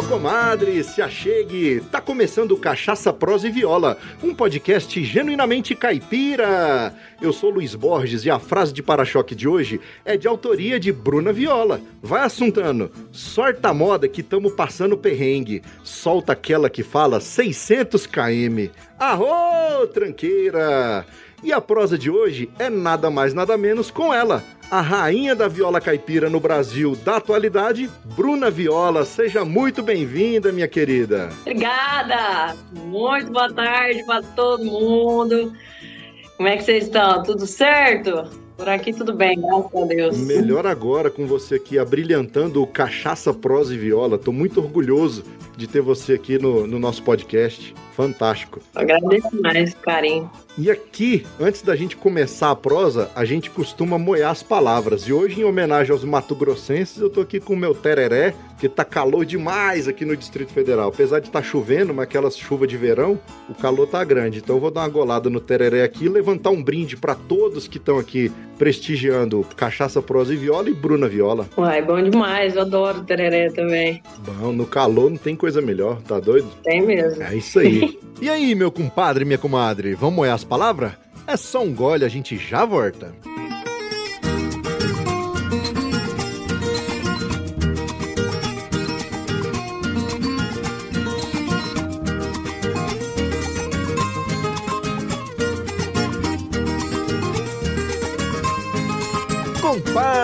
Ô comadre, se achegue! Tá começando Cachaça Prosa e Viola, um podcast genuinamente caipira. Eu sou Luiz Borges e a frase de para-choque de hoje é de autoria de Bruna Viola. Vai assuntando. Sorta a moda que tamo passando perrengue. Solta aquela que fala 600 km. Arô, tranqueira! E a prosa de hoje é nada mais nada menos com ela, a rainha da viola caipira no Brasil da atualidade, Bruna Viola. Seja muito bem-vinda, minha querida. Obrigada! Muito boa tarde para todo mundo. Como é que vocês estão? Tudo certo? Por aqui tudo bem, graças a Deus. Melhor agora com você aqui abrilhantando o Cachaça Prosa e Viola. Tô muito orgulhoso de ter você aqui no, no nosso podcast. Fantástico. Agradeço mais, carinho. E aqui, antes da gente começar a prosa, a gente costuma moer as palavras. E hoje, em homenagem aos mato-grossenses, eu tô aqui com o meu tereré, que tá calor demais aqui no Distrito Federal. Apesar de estar tá chovendo, mas aquelas chuvas de verão, o calor tá grande. Então eu vou dar uma golada no tereré aqui e levantar um brinde para todos que estão aqui prestigiando Cachaça Prosa e Viola e Bruna Viola. Uai, bom demais, eu adoro tereré também. Bom, no calor não tem coisa melhor, tá doido? Tem mesmo. É isso aí. e aí, meu compadre e minha comadre, vamos moer as palavras? É só um gole, a gente já volta.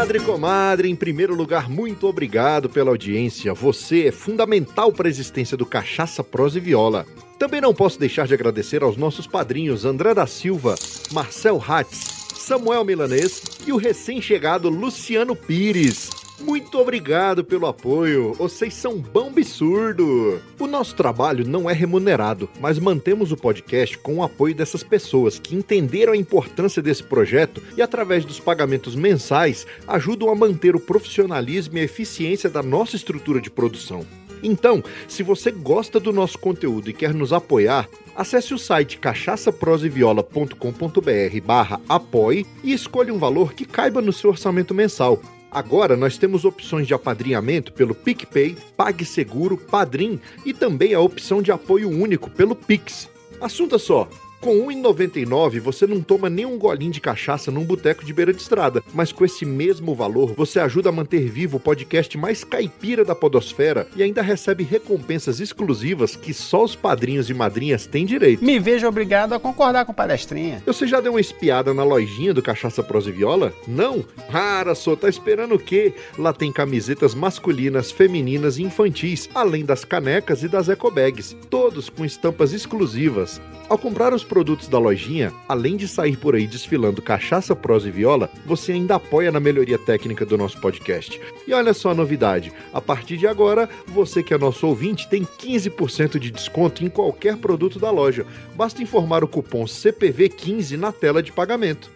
Compadre, comadre, em primeiro lugar, muito obrigado pela audiência. Você é fundamental para a existência do Cachaça, Prosa e Viola. Também não posso deixar de agradecer aos nossos padrinhos André da Silva, Marcel Hatz, Samuel Milanês e o recém-chegado Luciano Pires. Muito obrigado pelo apoio, vocês são bom absurdo. O nosso trabalho não é remunerado, mas mantemos o podcast com o apoio dessas pessoas que entenderam a importância desse projeto e, através dos pagamentos mensais, ajudam a manter o profissionalismo e a eficiência da nossa estrutura de produção. Então, se você gosta do nosso conteúdo e quer nos apoiar, acesse o site cachaçaproseviola.com.br barra apoie e escolha um valor que caiba no seu orçamento mensal. Agora nós temos opções de apadrinhamento pelo PicPay, PagSeguro, Padrim e também a opção de apoio único pelo Pix. Assunto só, com 1,99 você não toma nem um golinho de cachaça num boteco de beira de estrada, mas com esse mesmo valor você ajuda a manter vivo o podcast mais caipira da podosfera e ainda recebe recompensas exclusivas que só os padrinhos e madrinhas têm direito. Me vejo obrigado a concordar com palestrinha. Você já deu uma espiada na lojinha do Cachaça Prosa e Viola? Não? Rara, só tá esperando o quê? Lá tem camisetas masculinas, femininas e infantis, além das canecas e das ecobags, todos com estampas exclusivas. Ao comprar os produtos da lojinha, além de sair por aí desfilando cachaça, prosa e viola, você ainda apoia na melhoria técnica do nosso podcast. E olha só a novidade: a partir de agora, você que é nosso ouvinte tem 15% de desconto em qualquer produto da loja. Basta informar o cupom CPV15 na tela de pagamento.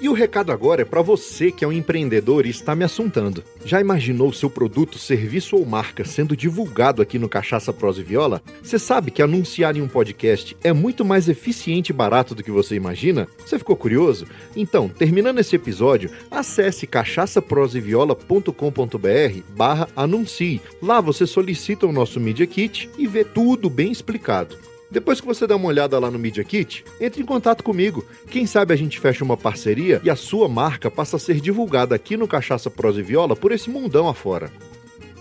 E o recado agora é para você que é um empreendedor e está me assuntando. Já imaginou seu produto, serviço ou marca sendo divulgado aqui no Cachaça Prosa e Viola? Você sabe que anunciar em um podcast é muito mais eficiente e barato do que você imagina? Você ficou curioso? Então, terminando esse episódio, acesse cachaçaproseviola.com.br barra anuncie. Lá você solicita o nosso Media Kit e vê tudo bem explicado. Depois que você dá uma olhada lá no Media Kit, entre em contato comigo. Quem sabe a gente fecha uma parceria e a sua marca passa a ser divulgada aqui no Cachaça Prosa e Viola por esse mundão afora.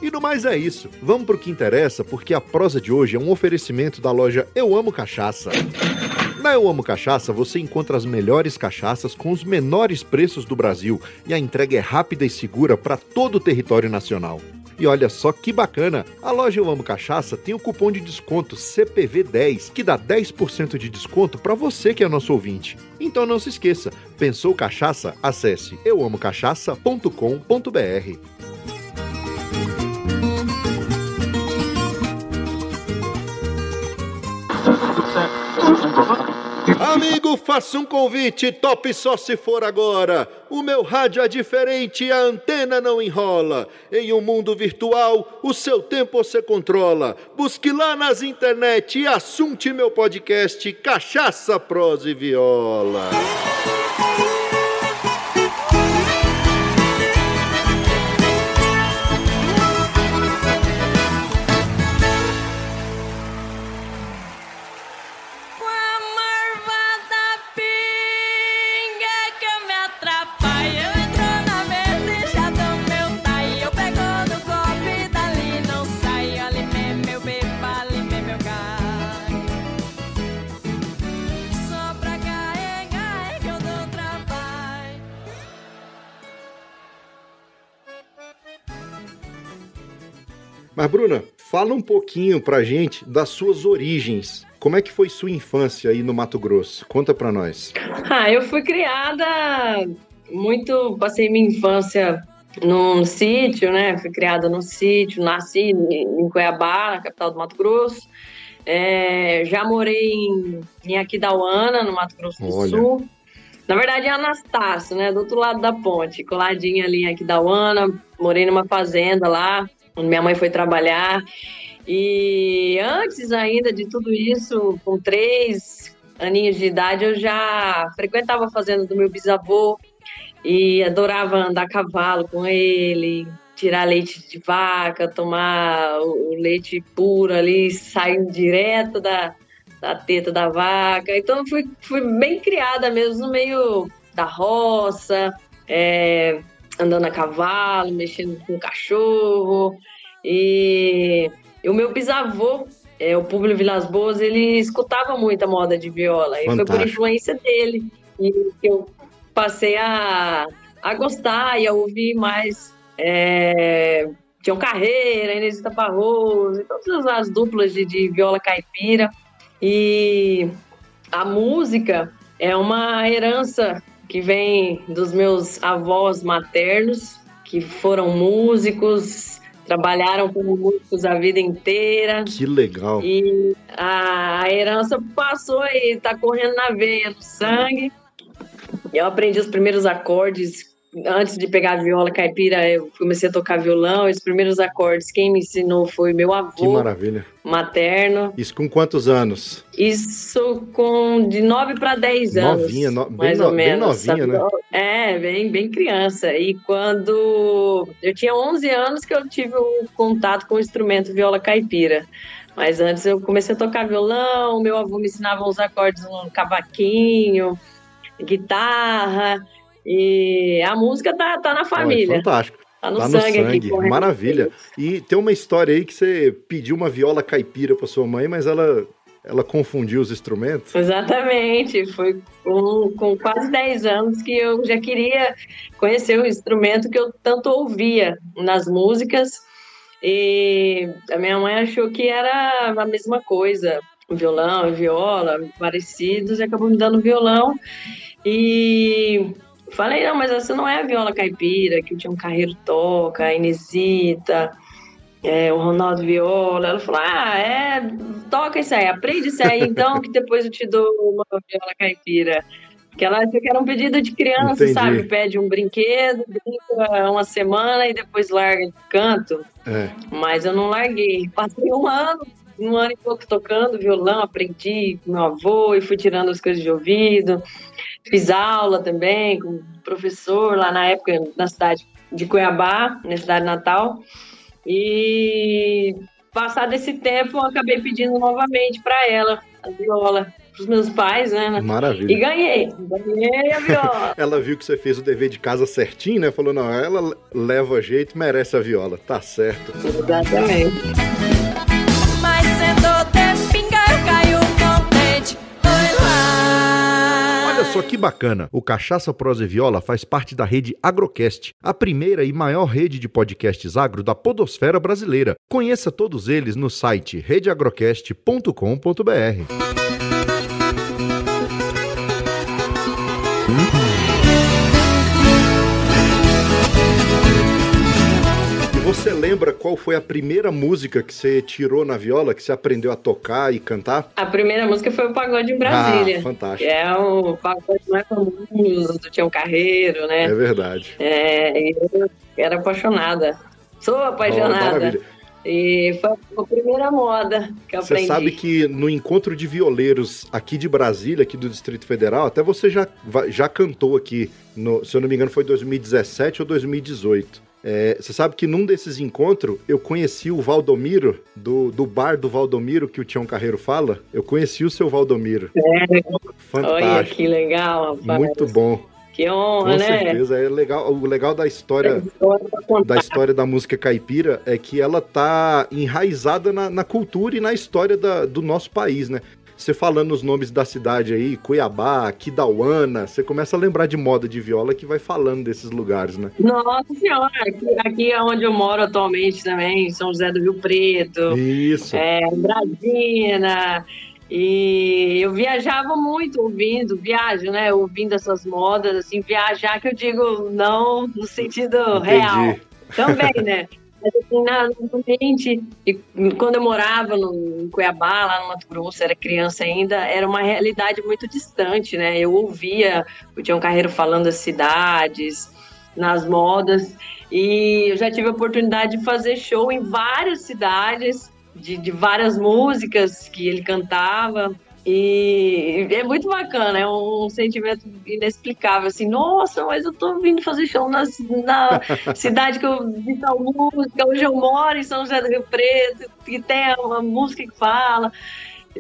E no mais é isso. Vamos pro que interessa, porque a prosa de hoje é um oferecimento da loja Eu Amo Cachaça. Na Eu Amo Cachaça você encontra as melhores cachaças com os menores preços do Brasil e a entrega é rápida e segura para todo o território nacional. E olha só que bacana, a loja Eu Amo Cachaça tem o cupom de desconto CPV10, que dá 10% de desconto para você que é nosso ouvinte. Então não se esqueça, pensou cachaça? Acesse euamocachaça.com.br. Faça um convite, top só se for agora. O meu rádio é diferente a antena não enrola. Em um mundo virtual, o seu tempo você controla. Busque lá nas internet assunte meu podcast Cachaça, Prosa e Viola. Mas, Bruna, fala um pouquinho pra gente das suas origens. Como é que foi sua infância aí no Mato Grosso? Conta pra nós. Ah, eu fui criada muito, passei minha infância num sítio, né? Fui criada num sítio, nasci em Cuiabá, na capital do Mato Grosso. É, já morei em, em Aquidauana, no Mato Grosso do Olha. Sul. Na verdade, é Anastácio, né? Do outro lado da ponte, coladinha ali em Aquidauana. Morei numa fazenda lá, minha mãe foi trabalhar. E antes ainda de tudo isso, com três aninhos de idade, eu já frequentava a fazenda do meu bisavô e adorava andar a cavalo com ele, tirar leite de vaca, tomar o leite puro ali, saindo direto da, da teta da vaca. Então, fui, fui bem criada mesmo no meio da roça, é, andando a cavalo, mexendo com cachorro. E, e o meu bisavô, é, o Públio Vilas Boas, ele escutava muito a moda de viola. E foi por Fantástico. influência dele e que eu passei a, a gostar e a ouvir mais. É, Tião Carreira, Inesita Barroso, todas as duplas de, de viola caipira. E a música é uma herança que vem dos meus avós maternos, que foram músicos, trabalharam como músicos a vida inteira. Que legal. E a herança passou e tá correndo na veia, no sangue. Eu aprendi os primeiros acordes. Antes de pegar a viola caipira, eu comecei a tocar violão. E os primeiros acordes, quem me ensinou foi meu Que avô maravilha. materno. Isso com quantos anos? Isso com de 9 para 10 anos. Novinha, no- bem mais no- ou bem menos. novinha, né? É, bem, bem criança. E quando eu tinha 11 anos que eu tive um contato com o instrumento viola caipira. Mas antes eu comecei a tocar violão, meu avô me ensinava uns acordes no cavaquinho, guitarra. E a música tá, tá na Olha, família, fantástico. tá no Tá no sangue, aqui. sangue. correndo. Maravilha. E tem uma história aí que você pediu uma viola caipira pra sua mãe, mas ela, ela confundiu os instrumentos. Exatamente, foi com, com quase 10 anos que eu já queria conhecer o instrumento que eu tanto ouvia nas músicas e a minha mãe achou que era a mesma coisa, violão e viola, parecidos, e acabou me dando violão e falei, não, mas essa não é a viola caipira que o Tião Carreiro toca, a Inesita, é, o Ronaldo Viola. Ela falou: Ah, é, toca isso aí, aprende isso aí então, que depois eu te dou uma viola caipira. Porque ela achou que era um pedido de criança, Entendi. sabe? Pede um brinquedo, brinca uma semana e depois larga de canto. É. Mas eu não larguei. Passei um ano, um ano e pouco tocando violão, aprendi com meu avô e fui tirando as coisas de ouvido. Fiz aula também com um professor lá na época, na cidade de Cuiabá, na cidade natal. E passado esse tempo, eu acabei pedindo novamente para ela a viola, para os meus pais, né? E Maravilha. ganhei, ganhei a viola. Ela viu que você fez o dever de casa certinho, né? Falou, não, ela leva jeito, merece a viola. Tá certo. Exatamente. Só que bacana. O Cachaça Prosa e Viola faz parte da rede Agrocast, a primeira e maior rede de podcasts agro da podosfera brasileira. Conheça todos eles no site redeagrocast.com.br. você lembra qual foi a primeira música que você tirou na viola, que você aprendeu a tocar e cantar? A primeira música foi o Pagode em Brasília. Ah, fantástico. é o pagode mais famoso do Tião Carreiro, né? É verdade. É, eu era apaixonada. Sou Oh, apaixonada. maravilha. e foi a primeira moda que eu Você aprendi. sabe que no encontro de violeiros aqui de Brasília, aqui do Distrito Federal, até você já, já cantou aqui, no- se eu não me engano foi 2017 ou 2018. É, você sabe que num desses encontros eu conheci o Valdomiro, do, do bar do Valdomiro que o Tião Carreiro fala. Eu conheci o seu Valdomiro. Olha Fantástico. que legal, rapaz. Muito bom. Que honra, Com né? certeza. É legal, o legal da história contar. da história da música caipira é que ela tá enraizada na, na cultura e na história da- do nosso país, né? Você falando os nomes da cidade aí, Cuiabá, Quidauana, você começa a lembrar de moda de viola que vai falando desses lugares, né? Nossa senhora, aqui, aqui é onde eu moro atualmente também, São José do Rio Preto, Isso. é, Brasília. E eu viajava muito ouvindo, viajo, né? Ouvindo essas modas, assim, viajar que eu digo não no sentido real. Entendi. Também, né? Mas assim, na na mente, e quando eu morava no, em Cuiabá, lá no Mato Grosso, era criança ainda, era uma realidade muito distante, né? Eu ouvia o Tião Carreiro falando das cidades, nas modas, e eu já tive a oportunidade de fazer show em várias cidades, de, de várias músicas que ele cantava. E é muito bacana, é um sentimento inexplicável, assim, nossa, mas eu tô vindo fazer show na, na cidade que eu vi tal música, hoje eu moro em São José do Rio Preto, e tem uma música que fala,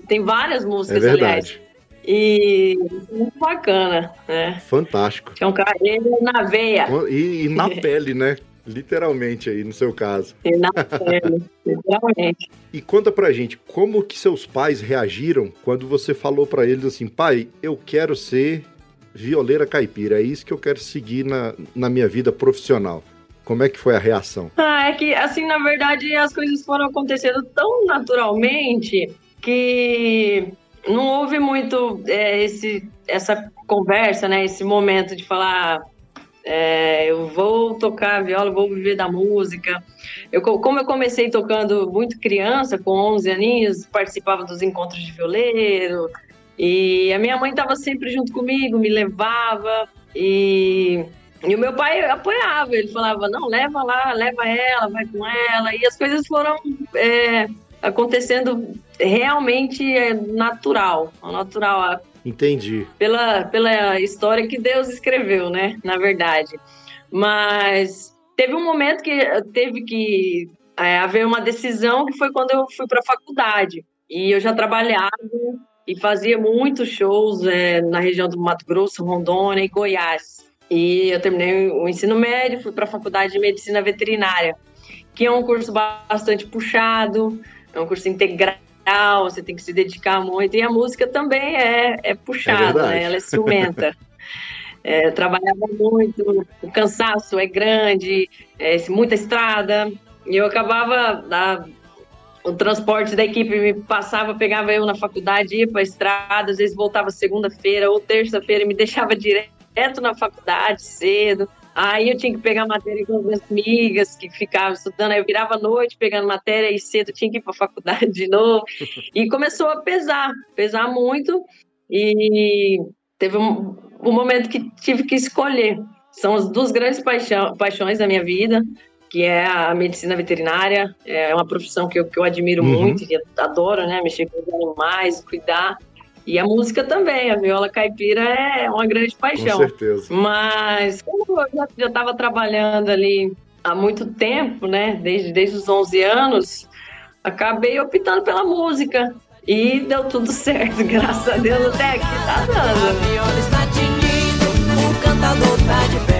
tem várias É músicas, aliás, verdade. e muito bacana, né? Fantástico. Tinha um carreiro na veia, E, e na pele, né? Literalmente aí, no seu caso. e na pele, literalmente. E conta pra gente, como que seus pais reagiram quando você falou pra eles assim, pai, eu quero ser violeira caipira, é isso que eu quero seguir na, na minha vida profissional. Como é que foi a reação? Ah, é que, assim, na verdade, as coisas foram acontecendo tão naturalmente que não houve muito é, esse, essa conversa, né? Esse momento de falar, é, eu vou tocar viola, vou viver da música. Eu, co- como eu comecei tocando muito criança, com 11 aninhos, participava dos encontros de violeiro, e a minha mãe estava sempre junto comigo, me levava, e e o meu pai apoiava, ele falava, não, leva lá, leva ela, vai com ela. E as coisas foram é, acontecendo realmente é, natural, natural, Entendi. pela, pela história que Deus escreveu, né, na verdade. Mas teve um momento que teve que é, haver uma decisão, que foi quando eu fui para a faculdade. E eu já trabalhava e fazia muitos shows é, na região do Mato Grosso, Rondônia e Goiás. E eu terminei o ensino médio, fui para a faculdade de medicina veterinária, que é um curso bastante puxado, é um curso integral, você tem que se dedicar muito. E a música também é, é puxada, verdade. né? ela é ciumenta. É, eu trabalhava muito, o cansaço é grande, é, muita estrada, e eu acabava. a- o transporte da equipe me passava, pegava eu na faculdade, ia para a estrada, às vezes voltava segunda-feira ou terça-feira e me deixava direto na faculdade cedo. Aí eu tinha que pegar matéria com as minhas amigas que ficavam estudando, aí eu virava à noite pegando matéria e cedo tinha que ir para a faculdade de novo. E começou a pesar, pesar muito. E teve um, um momento que tive que escolher. São as duas grandes paixão, paixões da minha vida, que é a medicina veterinária. É uma profissão que eu, que eu admiro Uhum. muito, que eu adoro, né? Mexer com os animais, cuidar. E a música também, a viola caipira é uma grande Com paixão. certeza. Mas como eu já estava trabalhando ali há muito tempo, né? Desde, desde os 11 anos, acabei optando pela música. E deu tudo certo, graças a Deus, até aqui tá A dando. viola está tinindo, o cantador tá de pé.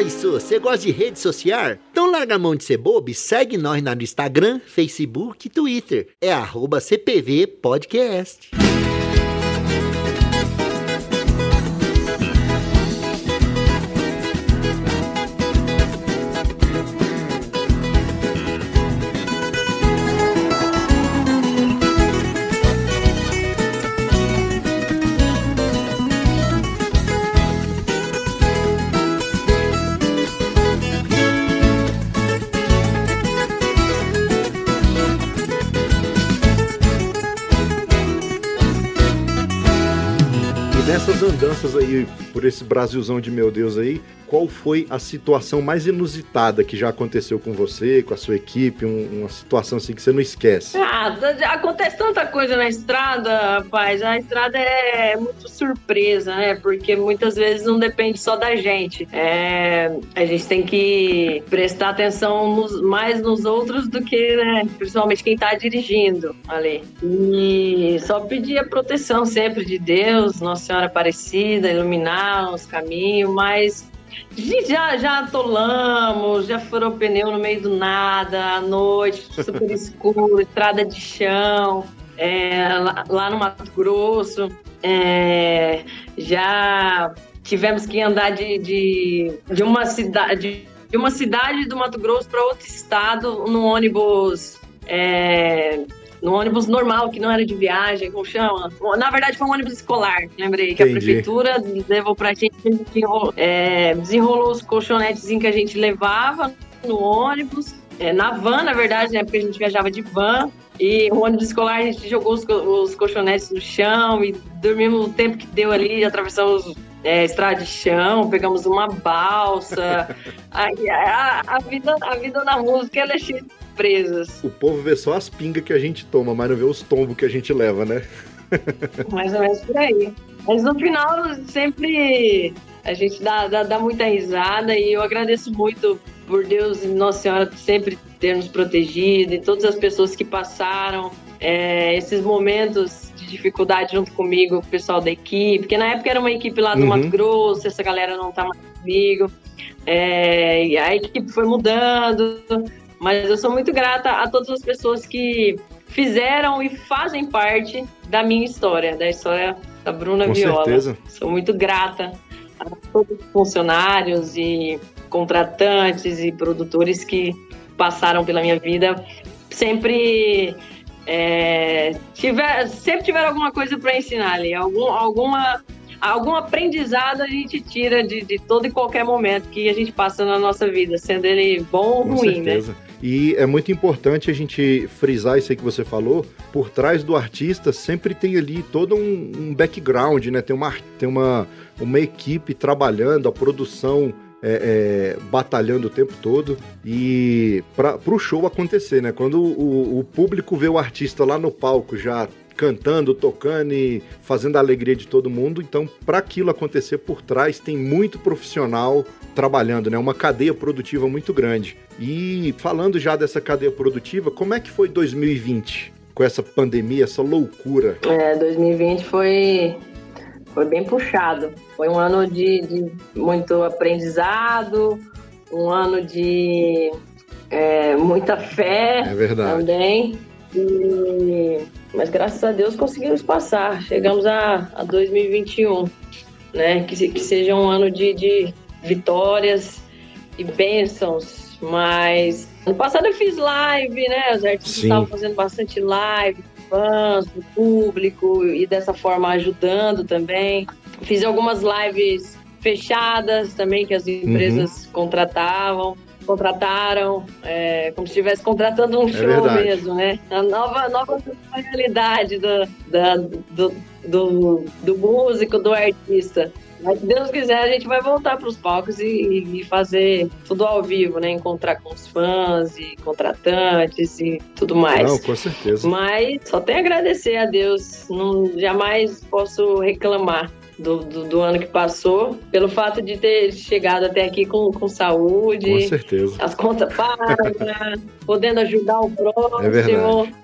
Uai, isso, você gosta de rede social? Então larga a mão de ser bobo e segue nós no Instagram, Facebook e Twitter. É arroba CPV Podcast. Andanças aí, por esse Brasilzão de meu Deus aí, qual foi a situação mais inusitada que já aconteceu com você, com a sua equipe, um- uma situação assim que você não esquece? Ah, acontece tanta coisa na estrada, rapaz. A estrada é muito surpresa, né? Porque muitas vezes não depende só da gente. É, a gente tem que prestar atenção nos- mais nos outros do que, né? Principalmente quem tá dirigindo ali. E só pedir a proteção sempre de Deus, Nossa Senhora Aparecida, iluminar os caminhos, mas já, já atolamos, já furou pneu no meio do nada, à noite, super escuro, estrada de chão, é, lá, lá no Mato Grosso. É, já tivemos que andar de, de, de uma cidade de uma cidade do Mato Grosso para outro estado no ônibus é, no ônibus normal, que não era de viagem, como chama? Na verdade, foi um ônibus escolar, lembrei, que a Entendi. prefeitura levou pra gente, a gente desenrolou, é, desenrolou os colchonetes que a gente levava no ônibus, é, na van, na verdade, né, porque a gente viajava de van, e o ônibus escolar a gente jogou os, os colchonetes no chão e dormimos o tempo que deu ali, atravessamos é, estrada de chão, pegamos uma balsa. a, a, a vida, a vida na música ela é cheia de surpresas. O povo vê só as pingas que a gente toma, mas não vê os tombos que a gente leva, né? Mais ou menos por aí. Mas no final, sempre a gente dá, dá, dá muita risada e eu agradeço muito por Deus e Nossa Senhora sempre ter nos protegido e todas as pessoas que passaram é, esses momentos de dificuldade junto comigo, o pessoal da equipe, porque na época era uma equipe lá do Uhum. Mato Grosso, essa galera não tá mais comigo. É, e a equipe foi mudando, mas eu sou muito grata a todas as pessoas que fizeram e fazem parte da minha história, da história da Bruna Com Viola. certeza. Sou muito grata a todos os funcionários e contratantes e produtores que passaram pela minha vida. Sempre é, tiver, sempre tiveram alguma coisa para ensinar ali, algum, alguma algum aprendizado a gente tira de, de todo e qualquer momento que a gente passa na nossa vida, sendo ele bom ou Com ruim, né? E é muito importante a gente frisar isso aí que você falou. Por trás do artista sempre tem ali todo um, um background, né? Tem, uma, tem uma, uma equipe trabalhando, a produção é, é, batalhando o tempo todo e para o show acontecer, né? Quando o, o público vê o artista lá no palco já cantando, tocando e fazendo a alegria de todo mundo, então para aquilo acontecer por trás tem muito profissional trabalhando, né? Uma cadeia produtiva muito grande. E falando já dessa cadeia produtiva, como é que foi 2020 com essa pandemia, essa loucura? É, 2020 foi, foi bem puxado. Foi um ano de, de muito aprendizado, um ano de é, muita fé É verdade. também. E- mas graças a Deus conseguimos passar. Chegamos a, a 2021, né? Que, se- que seja um ano de, de vitórias e bênçãos. Mas ano passado eu fiz live, né? Os artistas Sim. estavam fazendo bastante live, fãs, do público e dessa forma ajudando também. Fiz algumas lives fechadas também que as empresas contratavam. Contrataram, é, como se estivesse contratando um show verdade. mesmo, né? A nova, nova realidade do, da- do, do, do músico, do artista. Mas se Deus quiser, a gente vai voltar para os palcos e, e fazer tudo ao vivo, né? Encontrar com os fãs e contratantes e tudo mais. Não, com certeza. Mas só tenho a agradecer a Deus. Não, jamais posso reclamar do, do, do ano que passou, pelo fato de ter chegado até aqui com, com saúde, Com certeza. as contas pagas, podendo ajudar o próximo. É verdade.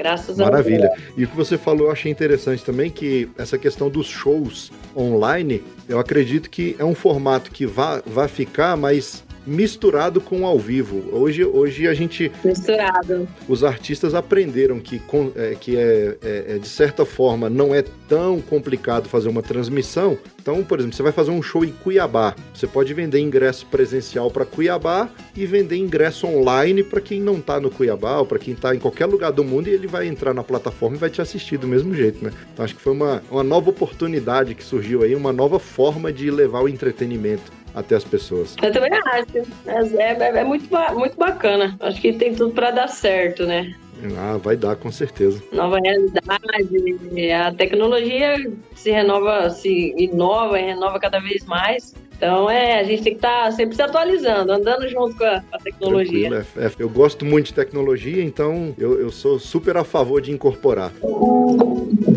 Graças a Maravilha. Deus. E o que você falou, eu achei interessante também, que essa questão dos shows online, eu acredito que é um formato que vai ficar, mas misturado com o ao vivo. Hoje, hoje a gente, Misturado. os artistas aprenderam que, é, que é, é- é, de certa forma não é tão complicado fazer uma transmissão. Então, por exemplo, você vai fazer um show em Cuiabá, você pode vender ingresso presencial para Cuiabá e vender ingresso online para quem não está no Cuiabá ou para quem está em qualquer lugar do mundo e ele vai entrar na plataforma e vai te assistir do mesmo jeito, né? Então acho que foi uma, uma nova oportunidade que surgiu aí, uma nova forma de levar o entretenimento até as pessoas. Eu também acho. Mas É, é, é muito, muito bacana. Acho que tem tudo para dar certo, né? Ah, vai dar com certeza. Nova realidade, a tecnologia se renova, se inova e renova cada vez mais. Então é, a gente tem que estar sempre se atualizando, andando junto com a, a tecnologia. É- é- eu gosto muito de tecnologia, então eu, eu sou super a favor de incorporar.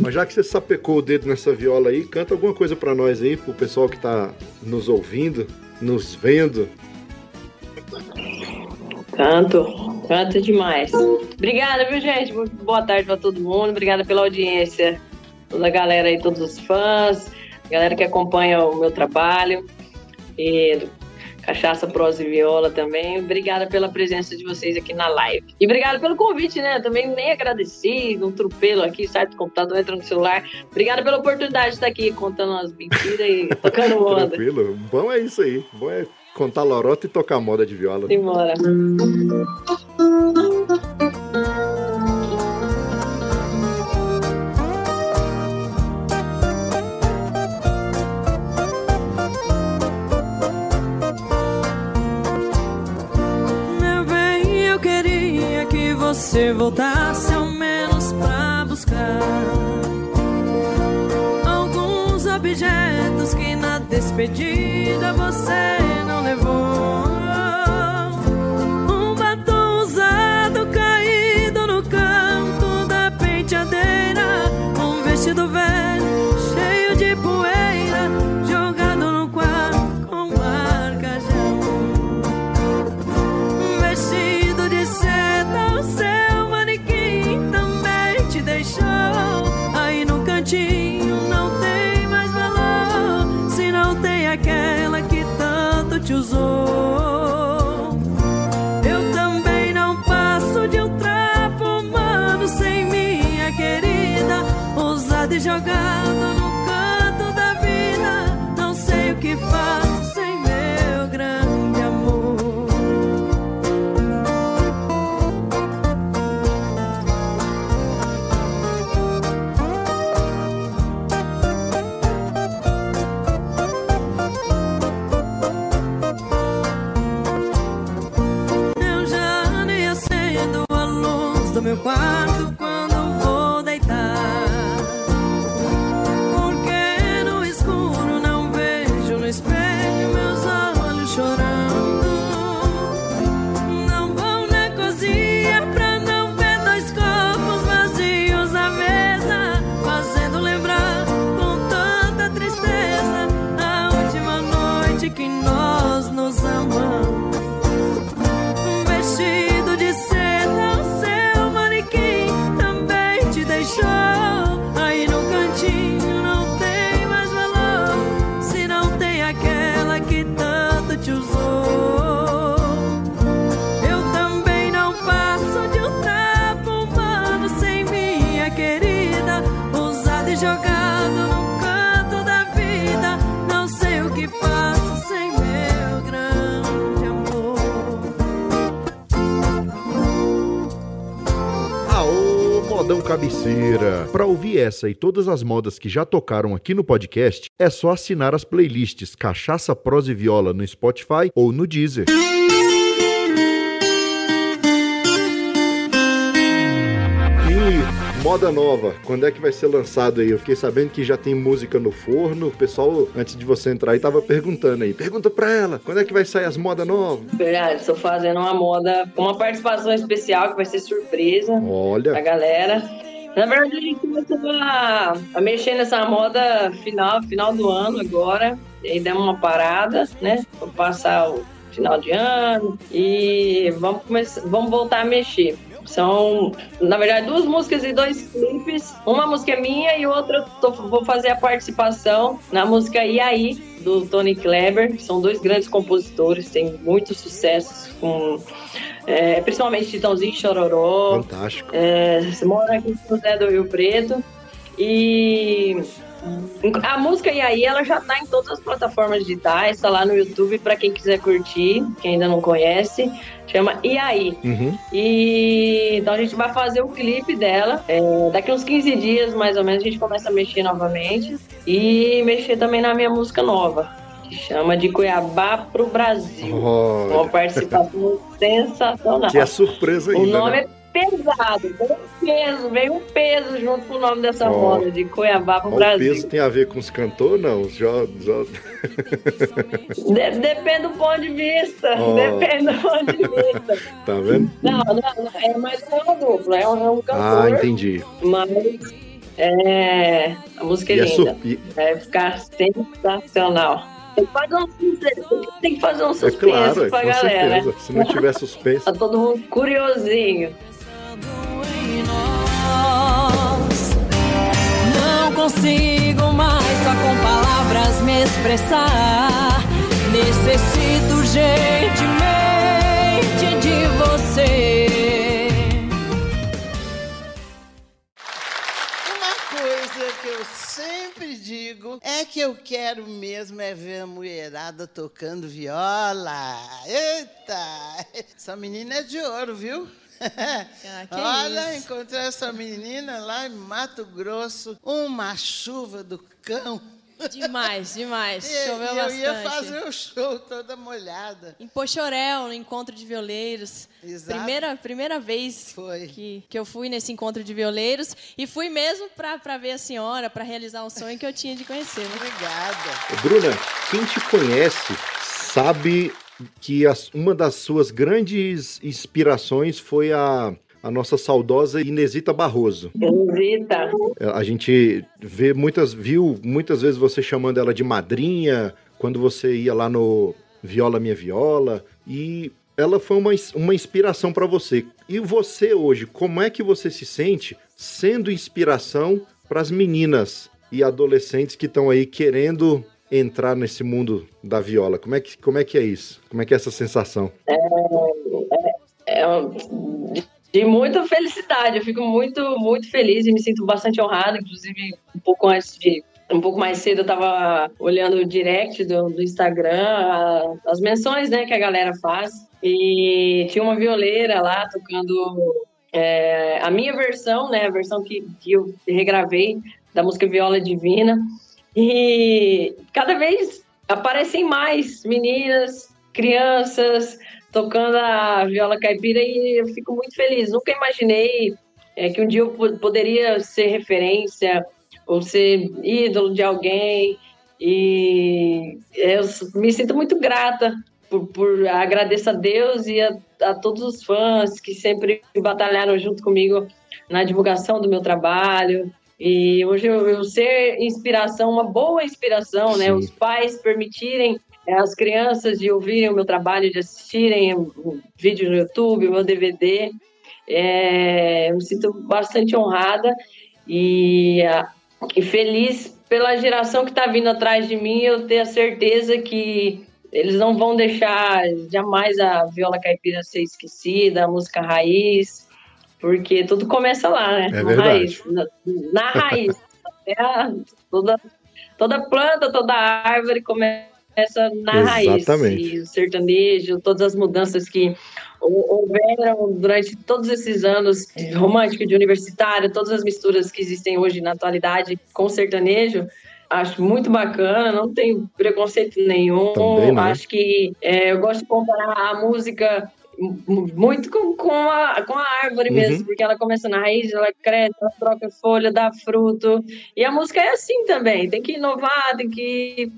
Mas já que você sapecou o dedo nessa viola aí, canta alguma coisa pra nós aí, pro pessoal que tá nos ouvindo, nos vendo. Canto, canto demais. Obrigada, viu, gente? Muito boa tarde pra todo mundo. Obrigada pela audiência. Toda a galera aí, todos os fãs, galera que acompanha o meu trabalho. E Cachaça, Prosa e Viola também. Obrigada pela presença de vocês aqui na live. E obrigada pelo convite, né? Também nem agradeci, um tropelo aqui, sai do computador, entra no celular. Obrigada pela oportunidade de estar aqui contando umas mentiras e tocando onda. Tranquilo. Bom é isso aí. Bom é contar lorota e tocar moda de viola. Simbora. Você voltasse ao menos pra buscar alguns objetos que na despedida você não levou. Essa e todas as modas que já tocaram aqui no podcast, é só assinar as playlists Cachaça, Prosa e Viola no Spotify ou no Deezer. E moda nova, quando é que vai ser lançado aí? Eu fiquei sabendo que já tem música no forno. O pessoal, antes de você entrar aí, tava perguntando aí. Pergunta pra ela, quando é que vai sair as modas novas? Verdade, estou fazendo uma moda com uma participação especial que vai ser surpresa pra Olha, galera. Na verdade, a gente começou a, a mexer nessa moda final, final do ano agora. E aí demos uma parada, né? Pra passar o final de ano. E vamos, começar, vamos voltar a mexer. São, na verdade, duas músicas e dois clipes. Uma música é minha e outra tô- vou fazer a participação na música E aí, do Tony Kleber. São dois grandes compositores, têm muitos sucessos, com, é, principalmente Titãozinho Chororó. fantástico. É, você mora aqui em São José do Rio Preto. E a música E aí, ela já tá em todas as plataformas digitais, tá lá no YouTube para quem quiser curtir, quem ainda não conhece. Chama E aí. Uhum. E então a gente vai fazer o clipe dela. É, daqui uns 15 dias, mais ou menos, a gente começa a mexer novamente. E mexer também na minha música nova, chama de Cuiabá pro Brasil. Olha, Uma participação sensacional. que é surpresa O ainda, nome né? é pesado, veio um peso, veio um peso junto com o nome dessa moda de Cuiabá pro O Brasil. peso tem a ver com os cantores, não? Já, já... De- depende do ponto de vista. Ó. Depende do ponto de vista. Tá vendo? Não, não, não, é mais uma dupla, é um, é um cantor, Ah, entendi. mas é, a música é E é linda. sur- Vai ficar sensacional. Tem que fazer um suspense, tem que fazer um É suspense claro, é, pra com galera. certeza. Se não tiver suspense. Tá todo mundo curiosinho. em nós. Não consigo mais só com palavras me expressar. Necessito urgentemente é que eu quero mesmo é ver a mulherada tocando viola. Eita! Essa menina é de ouro, viu? Ah, Olha, isso. encontrei essa menina lá em Mato Grosso, uma chuva do cão. Demais, demais. E, Choveu e eu bastante. ia fazer o show toda molhada. Em Pochorel, no encontro de violeiros. Exato. Primeira, primeira vez Foi. Que, que eu fui nesse encontro de violeiros. E fui mesmo pra, pra ver a senhora, pra realizar um sonho que eu tinha de conhecer. Né? Obrigada. Bruna, quem te conhece sabe que as- uma das suas grandes inspirações foi a, a nossa saudosa Inesita Barroso. Visita. A gente vê muitas, viu muitas vezes você chamando ela de madrinha, quando você ia lá no Viola Minha Viola, e ela foi uma, uma inspiração para você. E você hoje, como é que você se sente sendo inspiração para as meninas e adolescentes que estão aí querendo entrar nesse mundo da viola? Como é, que, como é que é isso? Como é que é essa sensação? É um- de, de muita felicidade. Eu fico muito, muito feliz e me sinto bastante honrada. Inclusive, um pouco antes de. Um pouco mais cedo eu tava olhando o direct do, do Instagram, a- as menções né, que a galera faz. E tinha uma violeira lá tocando é, a minha versão, né? A versão que, que eu regravei da música Viola Divina. E cada vez aparecem mais meninas, crianças tocando a viola caipira e eu fico muito feliz. Nunca imaginei é, que um dia eu po- poderia ser referência ou ser ídolo de alguém. E eu me sinto muito grata por, por agradeço a Deus e a, a todos os fãs que sempre batalharam junto comigo na divulgação do meu trabalho. E hoje eu, eu ser inspiração, uma boa inspiração, né? Sim. Os pais permitirem as crianças de ouvirem o meu trabalho, de assistirem o vídeo no YouTube, o meu DVD. É, eu me sinto bastante honrada e, ah, e feliz pela geração que está vindo atrás de mim. Eu ter a certeza que eles não vão deixar jamais a viola caipira ser esquecida, a música raiz, porque tudo começa lá, né? É Na raiz, na, na raiz. É toda, toda planta, toda árvore começa na raiz. Exatamente. E o sertanejo, todas as mudanças que hou- houveram durante todos esses anos de romântico, de universitário, todas as misturas que existem hoje na atualidade com o sertanejo, acho muito bacana, não tenho preconceito nenhum. Também. Acho que é, eu gosto de comparar a música muito com, com, a, com a árvore Uhum. mesmo, porque ela começa na raiz, ela cresce, ela troca folha, dá fruto. E a música é assim também, tem que inovar, tem que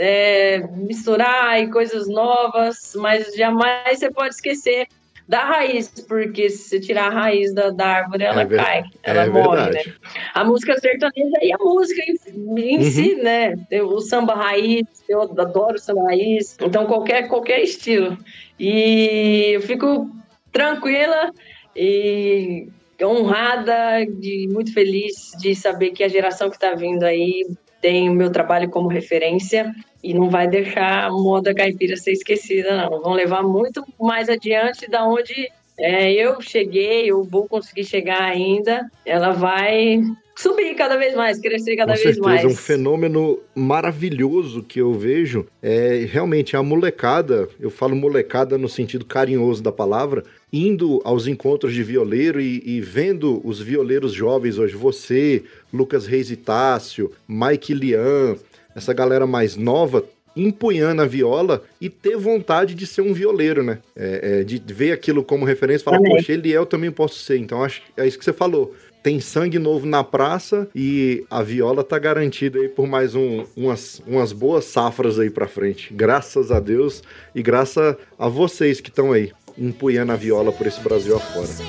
é, misturar e coisas novas, mas jamais você pode esquecer da raiz, porque se você tirar a raiz da, da árvore, ela É cai, ela é morre, verdade. né? A música sertaneja e a música em, em Uhum. si, né? O samba raiz, eu adoro samba raiz, então qualquer, qualquer estilo. E eu fico tranquila e honrada, de, muito feliz de saber que a geração que está vindo aí tem o meu trabalho como referência e não vai deixar a moda caipira ser esquecida, não. Vão levar muito mais adiante da onde é, eu cheguei, eu vou conseguir chegar ainda. Ela vai subir cada vez mais, crescer cada Com vez certeza, mais. um fenômeno maravilhoso que eu vejo é realmente a molecada, eu falo molecada no sentido carinhoso da palavra, indo aos encontros de violeiro e, e vendo os violeiros jovens hoje, você, Lucas Reis e Tássio, Mike Lian, essa galera mais nova, empunhando a viola e ter vontade de ser um violeiro, né? É, é, de ver aquilo como referência e falar, Também. poxa, ele é, eu também posso ser. Então acho é isso que você falou. Tem sangue novo na praça e a viola tá garantida aí por mais um- umas, umas boas safras aí pra frente. Graças a Deus e graças a vocês que estão aí empunhando a viola por esse Brasil afora. Sem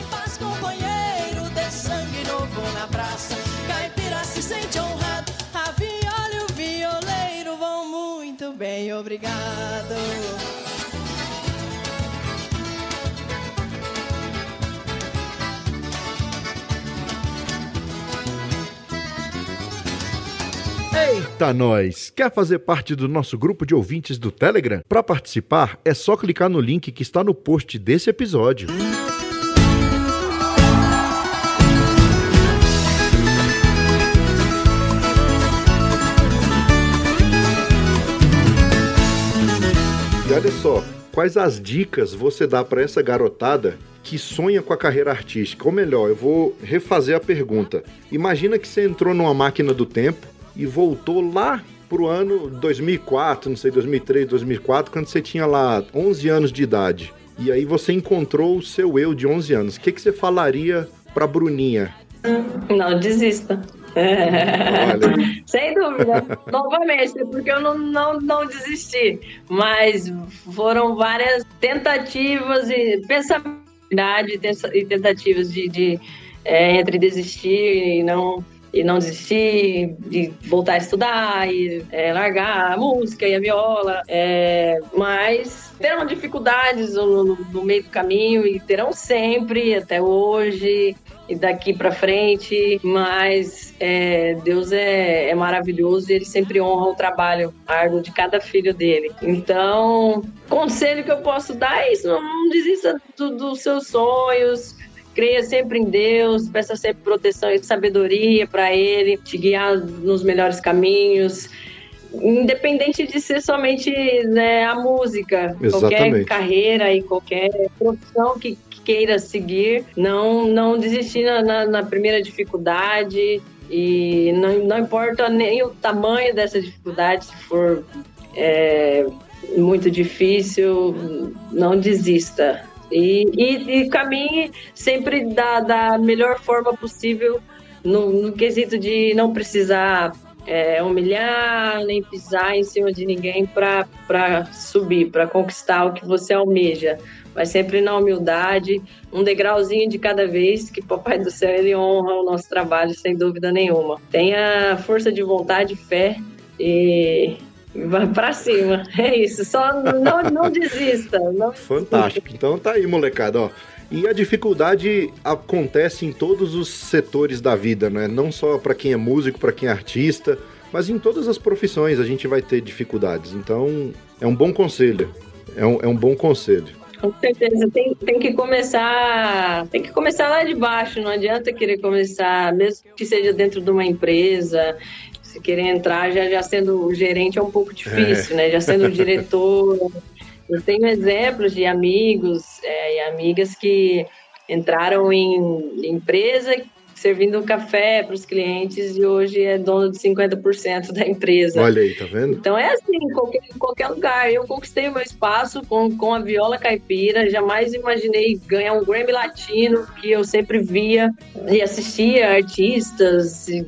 Nós! Quer fazer parte do nosso grupo de ouvintes do Telegram? Para participar, é só clicar no link que está no post desse episódio. E olha só, quais as dicas você dá para essa garotada que sonha com a carreira artística? Ou melhor, eu vou refazer a pergunta. Imagina que você entrou numa máquina do tempo e voltou lá pro ano 2004, não sei, 2003, 2004, quando você tinha lá 11 anos de idade. E aí você encontrou o seu eu de 11 anos. O que, que você falaria pra Bruninha? Não desista. Olha. Sem dúvida. Novamente, porque eu não, não, não desisti. Mas foram várias tentativas e pensamento e tentativas de, de é, entre desistir e não e não desistir, de voltar a estudar e é, largar a música e a viola. é, mas terão dificuldades no, no- no meio do caminho e terão sempre, até hoje e daqui pra frente. Mas é, Deus é, é maravilhoso e ele sempre honra o trabalho árduo de cada filho dele. Então, conselho que eu posso dar é isso: não desista do- dos seus sonhos. Creia sempre em Deus, peça sempre proteção e sabedoria para Ele, te guiar nos melhores caminhos. Independente de ser somente né, a música, qualquer Exatamente. carreira e qualquer profissão que que queira seguir, não, não desistir na, na- na primeira dificuldade e não, não importa nem o tamanho dessa dificuldade, se for é, muito difícil, não desista. E, e, e caminhe sempre da, da melhor forma possível no, no quesito de não precisar é, humilhar, nem pisar em cima de ninguém para subir, para conquistar o que você almeja. Mas sempre na humildade, um degrauzinho de cada vez, que Papai do Céu ele honra o nosso trabalho, sem dúvida nenhuma. Tenha força de vontade, fé e vá para cima. É isso, só não, não desista. Não Fantástico. Então tá aí, molecada, ó. E a dificuldade acontece em todos os setores da vida, né? Não só para quem é músico, para quem é artista, mas em todas as profissões a gente vai ter dificuldades. Então, é um bom conselho. É um, é um bom conselho. Com certeza, tem, tem que começar, tem que começar lá de baixo, não adianta querer começar, mesmo que seja dentro de uma empresa, se querer entrar já, já sendo o gerente é um pouco difícil, né? Já sendo o diretor. Eu tenho exemplos de amigos é, e amigas que entraram em empresa servindo café para os clientes e hoje é dono de 50% da empresa. Olha aí, tá vendo? Então é assim, em qualquer, em qualquer lugar. Eu conquistei o meu espaço com, com a viola caipira. Jamais imaginei ganhar um Grammy Latino, que eu sempre via e assistia artistas e,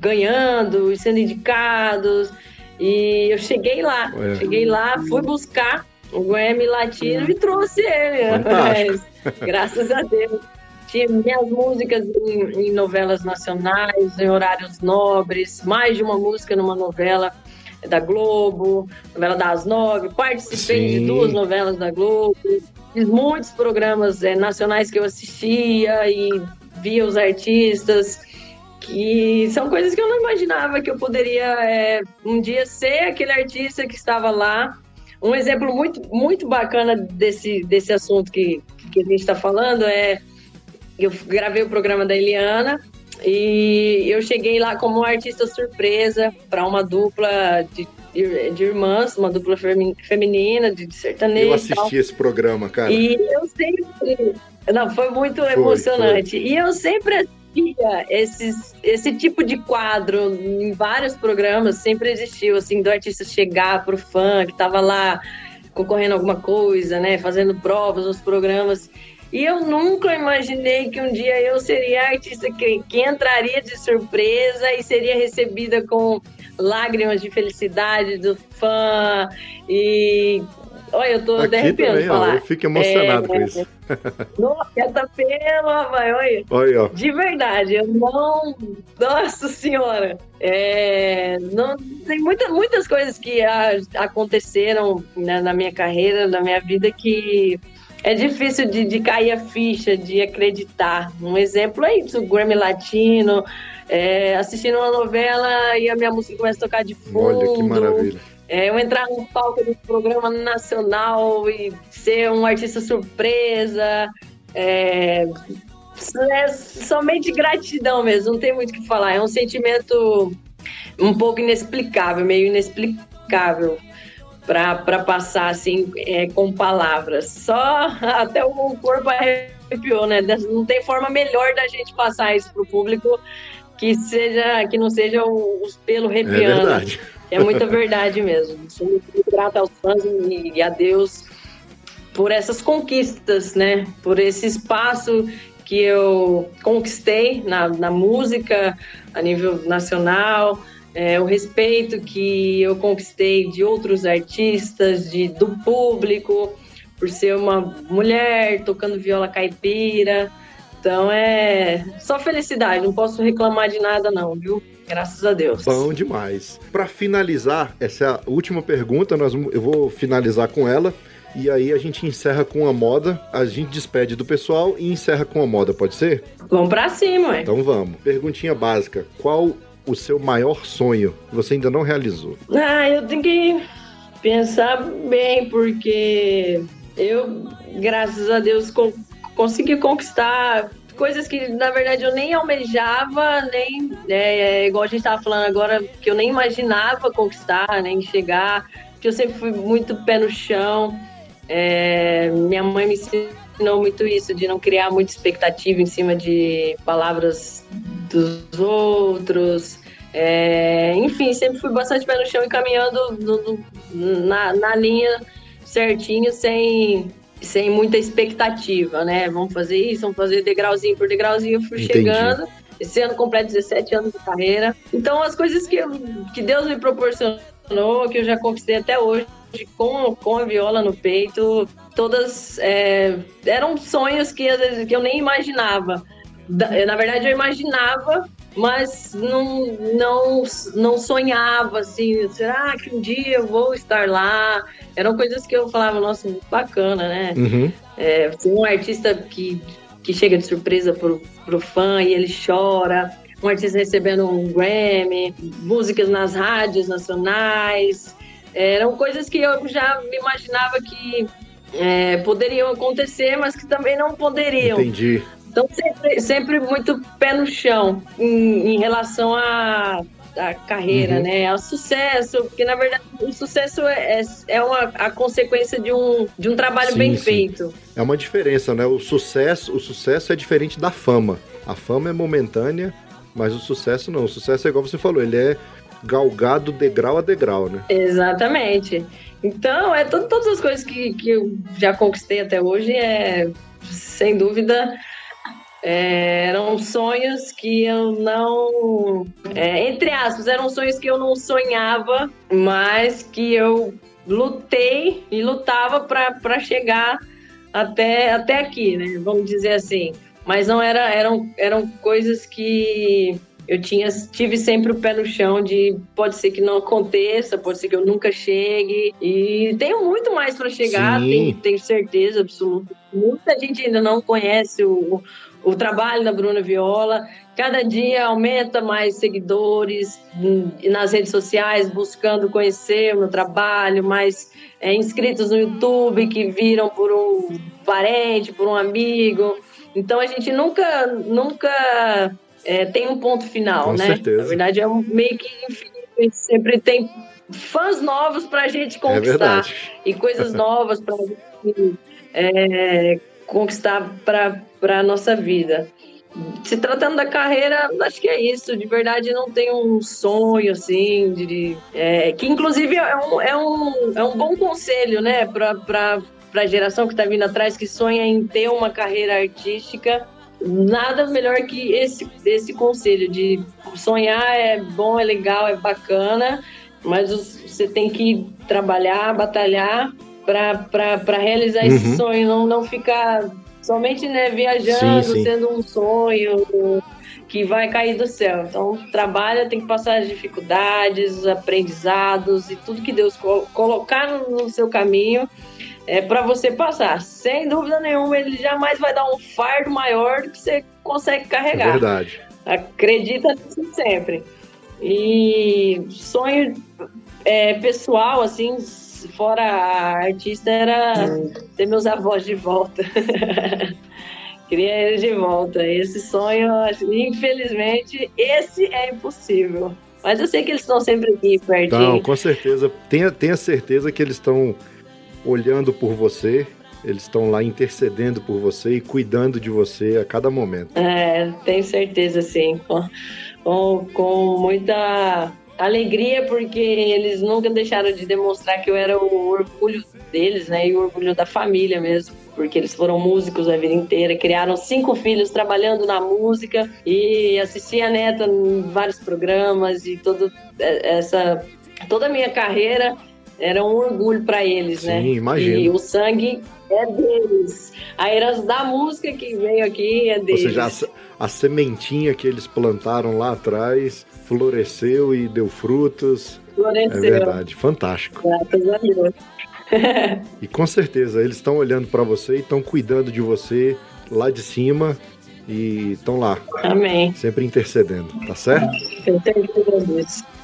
ganhando e sendo indicados. E eu cheguei lá, É. cheguei lá, fui buscar o Grammy Latino e trouxe ele. Mas, graças a Deus. Tinha minhas músicas em, em novelas nacionais, em horários nobres, mais de uma música numa novela da Globo, novela das nove. Participei Sim. de duas novelas da Globo, fiz muitos programas eh, nacionais que eu assistia e via os artistas. Que são coisas que eu não imaginava que eu poderia eh, um dia ser aquele artista que estava lá. Um exemplo muito, muito bacana desse, desse assunto que, que a gente está falando é eu gravei o programa da Eliana e eu cheguei lá como artista surpresa para uma dupla de, de irmãs, uma dupla femi- feminina de, de sertanejo. Eu assisti esse programa, cara. E eu sempre. Não, foi muito Foi, emocionante. E eu sempre existia esses, esse tipo de quadro em vários programas, sempre existiu, assim, do artista chegar pro fã que tava lá concorrendo a alguma coisa, né, fazendo provas nos programas. E eu nunca imaginei que um dia eu seria a artista que, que entraria de surpresa e seria recebida com lágrimas de felicidade do fã e Olha, eu tô Aqui arrepiando também, ó, falar. eu fico emocionado É, com isso. Nossa, essa pena, vai, olha. Olha, ó. De verdade, eu não. Nossa Senhora! É, não, tem muita, muitas coisas que a- aconteceram né, na minha carreira, na minha vida, que é difícil de, de cair a ficha, de acreditar. Um exemplo é isso: o Grammy Latino, é, assistindo uma novela e a minha música começa a tocar de fundo. Olha que maravilha. É, eu entrar no palco do programa nacional e ser um artista surpresa. É, é somente gratidão mesmo, não tem muito o que falar. É um sentimento um pouco inexplicável, meio inexplicável para passar assim é, com palavras. Só até o corpo arrepiou, né? Não tem forma melhor da gente passar isso pro público que seja que não seja o- os pelos É arrepiando. verdade. É muita verdade mesmo. Sou muito grata aos fãs e e a Deus por essas conquistas, né? Por esse espaço que eu conquistei na, na música a nível nacional, é, o respeito que eu conquistei de outros artistas, de, do público, por ser uma mulher tocando viola caipira. Então é só felicidade, não posso reclamar de nada não, viu? Graças a Deus. Bom demais. Pra finalizar, essa é a última pergunta, nós, eu vou finalizar com ela. E aí a gente encerra com a moda, a gente despede do pessoal e encerra com a moda, pode ser? Vamos pra cima, ué. Então vamos. Perguntinha básica: qual o seu maior sonho que você ainda não realizou? Ah, eu tenho que pensar bem, porque eu, graças a Deus, consegui conquistar coisas que, na verdade, eu nem almejava, nem, é, é, igual a gente estava falando agora, que eu nem imaginava conquistar, nem chegar, que eu sempre fui muito pé no chão. É, minha mãe me ensinou muito isso, de não criar muita expectativa em cima de palavras dos outros. É, enfim, sempre fui bastante pé no chão e caminhando no- no- na, na linha certinho, sem, sem muita expectativa, né? Vamos fazer isso, vamos fazer degrauzinho por degrauzinho. Eu fui Entendi. chegando. Esse ano completo 17 anos de carreira. Então, as coisas que, eu- que Deus me proporcionou, que eu já conquistei até hoje, com, com a viola no peito, todas é, eram sonhos que às vezes que eu nem imaginava. Na verdade, eu imaginava, mas não, não, não sonhava assim, será que um dia eu vou estar lá? Eram coisas que eu falava, nossa, muito bacana, né? Uhum. É, um artista que, que chega de surpresa pro, pro fã e ele chora, um artista recebendo um Grammy, músicas nas rádios nacionais, eram coisas que eu já me imaginava que é, poderiam acontecer, mas que também não poderiam. Entendi. Então, sempre, sempre muito pé no chão em, em relação à à carreira, Uhum. né? Ao sucesso, porque na verdade o sucesso é, é, é uma, a consequência de um, de um trabalho Sim, bem sim. feito. É uma diferença, né? O sucesso, o sucesso é diferente da fama. A fama é momentânea, mas o sucesso não. O sucesso é igual você falou, ele é galgado degrau a degrau, né? Exatamente. Então, é to- todas as coisas que, que eu já conquistei até hoje, é, sem dúvida, é, eram sonhos que eu não. é, entre aspas, eram sonhos que eu não sonhava, mas que eu lutei e lutava para chegar até, até aqui, né? Vamos dizer assim. Mas não era, eram, eram coisas que eu tinha, tive sempre o pé no chão de pode ser que não aconteça, pode ser que eu nunca chegue. E tenho muito mais para chegar, tenho, tenho certeza absoluta. Muita gente ainda não conhece o, o trabalho da Bruna Viola. Cada dia aumenta mais seguidores hum, nas redes sociais, buscando conhecer o meu trabalho, mais é, inscritos no YouTube que viram por um parente, por um amigo. Então a gente nunca, nunca é, tem um ponto final, Com né? certeza. Na verdade é um meio que infinito, a sempre tem fãs novos pra gente É conquistar verdade. e coisas novas gente é, conquistar pra, pra nossa vida. se tratando da carreira, acho que é isso. De verdade, não tem um sonho assim, de, é, que inclusive é um, é, um, é um bom conselho, né, para a geração que está vindo atrás, que sonha em ter uma carreira artística. Nada melhor que esse, esse conselho de sonhar é bom, é legal, é bacana, mas você tem que trabalhar, batalhar para realizar uhum. esse sonho, não, não ficar somente né, viajando, sim, sim. sendo um sonho que vai cair do céu. Então, trabalha, tem que passar as dificuldades, os aprendizados e tudo que Deus colocar no seu caminho é para você passar. Sem dúvida nenhuma, ele jamais vai dar um fardo maior do que você consegue carregar. É verdade. Acredita nisso sempre. E sonho é, pessoal, assim, fora artista, era ter meus avós de volta. Queria eles de volta. Esse sonho, infelizmente, esse é impossível. Mas eu sei que eles estão sempre aqui pertinho. Não, com certeza. Tenha, tenha certeza que eles estão olhando por você, eles estão lá intercedendo por você e cuidando de você a cada momento. É, tenho certeza, sim. Com, com, muita alegria porque eles nunca deixaram de demonstrar que eu era o orgulho deles, né? E o orgulho da família mesmo. Porque eles foram músicos a vida inteira, criaram cinco filhos trabalhando na música e assisti a neta em vários programas e todo essa toda a minha carreira era um orgulho para eles, Sim, né? Sim, imagino. E o sangue é deles. A herança da música que veio aqui é deles. Ou seja, a, a sementinha que eles plantaram lá atrás floresceu e deu frutos. Floresceu. É verdade, fantástico. Graças a Deus. e com certeza, eles estão olhando para você e estão cuidando de você lá de cima e estão lá. Amém. Sempre intercedendo, tá certo? Eu tenho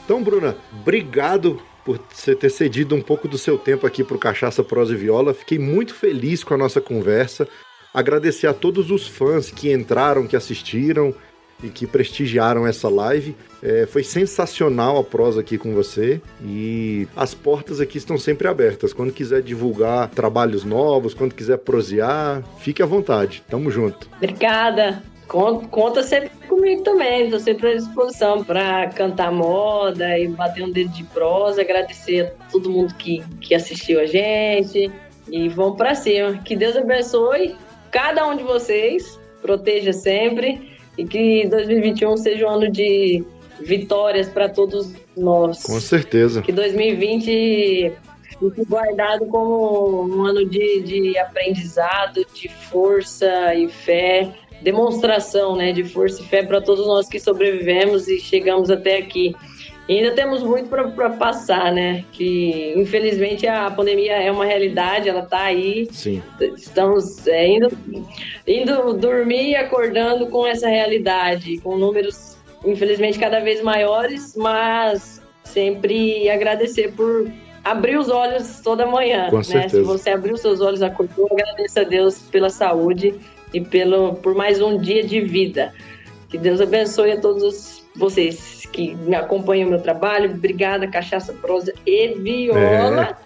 Então, Bruna, obrigado por você ter cedido um pouco do seu tempo aqui para o Cachaça Prosa e Viola. Fiquei muito feliz com a nossa conversa. Agradecer a todos os fãs que entraram, que assistiram e que prestigiaram essa live. É, foi sensacional a prosa aqui com você e as portas aqui estão sempre abertas. Quando quiser divulgar trabalhos novos, quando quiser prosear, fique à vontade. Tamo junto. Obrigada. Conta sempre comigo também, estou sempre à disposição para cantar moda e bater um dedo de prosa, agradecer a todo mundo que, que assistiu a gente e vamos para cima. Que Deus abençoe cada um de vocês, proteja sempre e que 2021 seja um ano de vitórias para todos nós. Com certeza. Que 2020 fique guardado como um ano de, de aprendizado, de força e fé, demonstração né, de força e fé para todos nós que sobrevivemos e chegamos até aqui. E ainda temos muito para passar, né? Que infelizmente a pandemia é uma realidade, ela está aí. Sim. Estamos é, indo, indo dormir e acordando com essa realidade, com números infelizmente cada vez maiores, mas sempre agradecer por abrir os olhos toda manhã. Com né? certeza. Se você abrir os seus olhos, acordou, agradeça a Deus pela saúde e pelo, por mais um dia de vida. Que Deus abençoe a todos vocês que me acompanham o meu trabalho. Obrigada, Cachaça Prosa e Viola, é.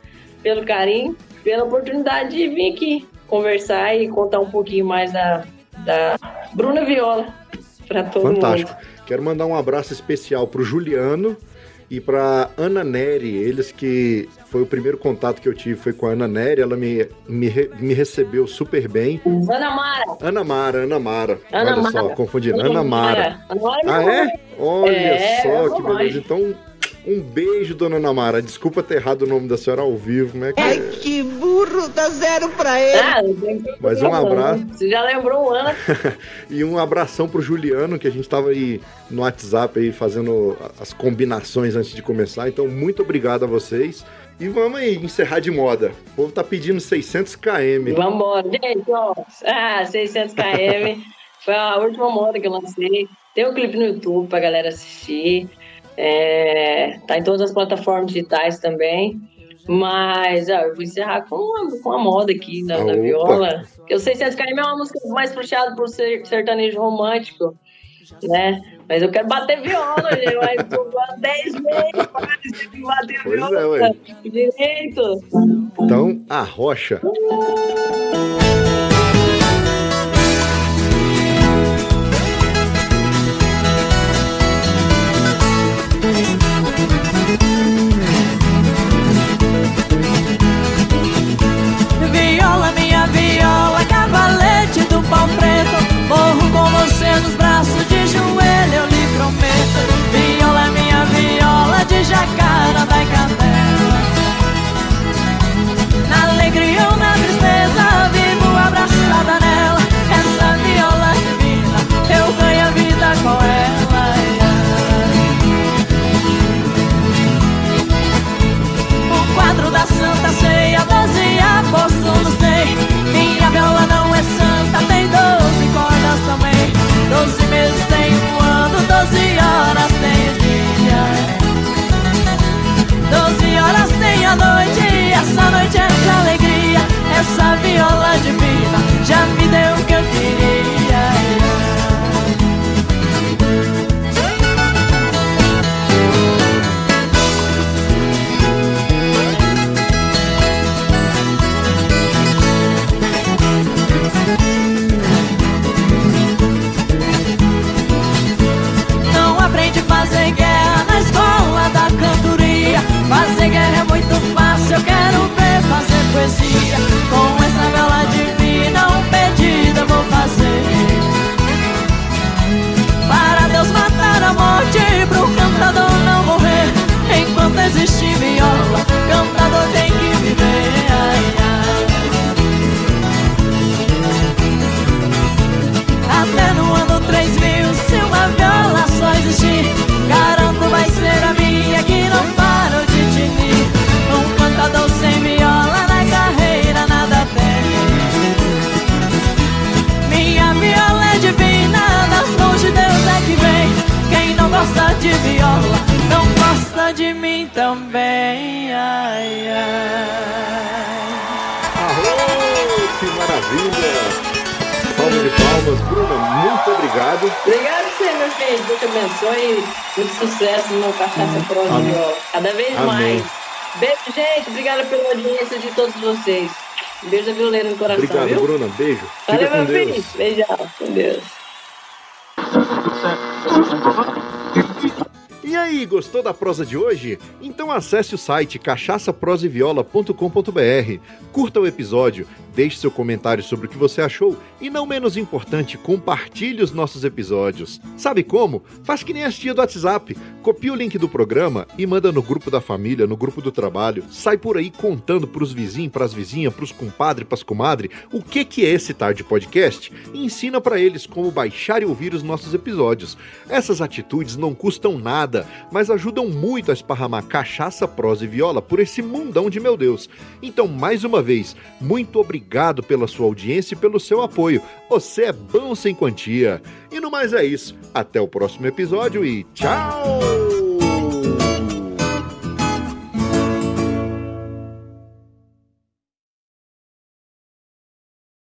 pelo carinho, pela oportunidade de vir aqui conversar e contar um pouquinho mais da, da Bruna Viola para todo Fantástico. mundo. Fantástico. Quero mandar um abraço especial para o Juliano e para Ana Neri, eles que foi o primeiro contato que eu tive foi com a Ana Neri, ela me, me, me recebeu super bem. Ana Mara. Ana Mara, Ana Mara. Ana Olha Mara. só, confundindo. Ana, Ana Mara. Mara. Ah, é? Olha é, só que beleza. Então, um beijo, dona Namara. Desculpa ter errado o nome da senhora ao vivo, como é que Ai, que burro, dá zero pra ele. Ah, Mas um abraço. Você já lembrou o Ana? e um abração pro Juliano, que a gente tava aí no WhatsApp aí fazendo as combinações antes de começar. Então, muito obrigado a vocês. E vamos aí encerrar de moda. O povo tá pedindo 600 km. Vamos embora. Gente, ó. Ah, 600 km. Foi a última moda que eu lancei. Tem um clipe no YouTube pra galera assistir. É, tá em todas as plataformas digitais também. Mas ó, eu vou encerrar com uma, com uma moda aqui na, na viola. Porque o 600 km é uma música mais puxada ser sertanejo romântico, né? Mas eu quero bater viola, gente. Mas por 10 meses para que bater pois viola. É. Direito. Então, a rocha. Também. Ai, ai. Arô, que maravilha! Palmas de palmas, Bruna, muito obrigado. Obrigado você, meu filho. Deus te abençoe. Muito sucesso no Cachaça. Viola. Cada vez Amém. mais. Beijo, gente. Obrigada pela audiência de todos vocês. Um beijo da violeira no coração, Obrigado, viu? Bruna. Beijo. Fica Valeu, com meu Deus. filho. Beijão. Com Deus. E aí, gostou da prosa de hoje? Então acesse o site cachaçaproseviola.com.br, curta o episódio, deixe seu comentário sobre o que você achou e, não menos importante, compartilhe os nossos episódios. Sabe como? Faz que nem as tia do WhatsApp. Copia o link do programa e manda no grupo da família, no grupo do trabalho. Sai por aí contando pros vizinhos, pras vizinhas, pros compadres, pras comadres, o que que é esse Tarde Podcast e ensina pra eles como baixar e ouvir os nossos episódios. Essas atitudes não custam nada, mas ajudam muito a esparramar cachaça, prosa e viola por esse mundão de meu Deus. Então, mais uma vez, muito obrigado pela sua audiência e pelo seu apoio. Você é bom sem quantia. E no mais é isso. Até o próximo episódio e tchau!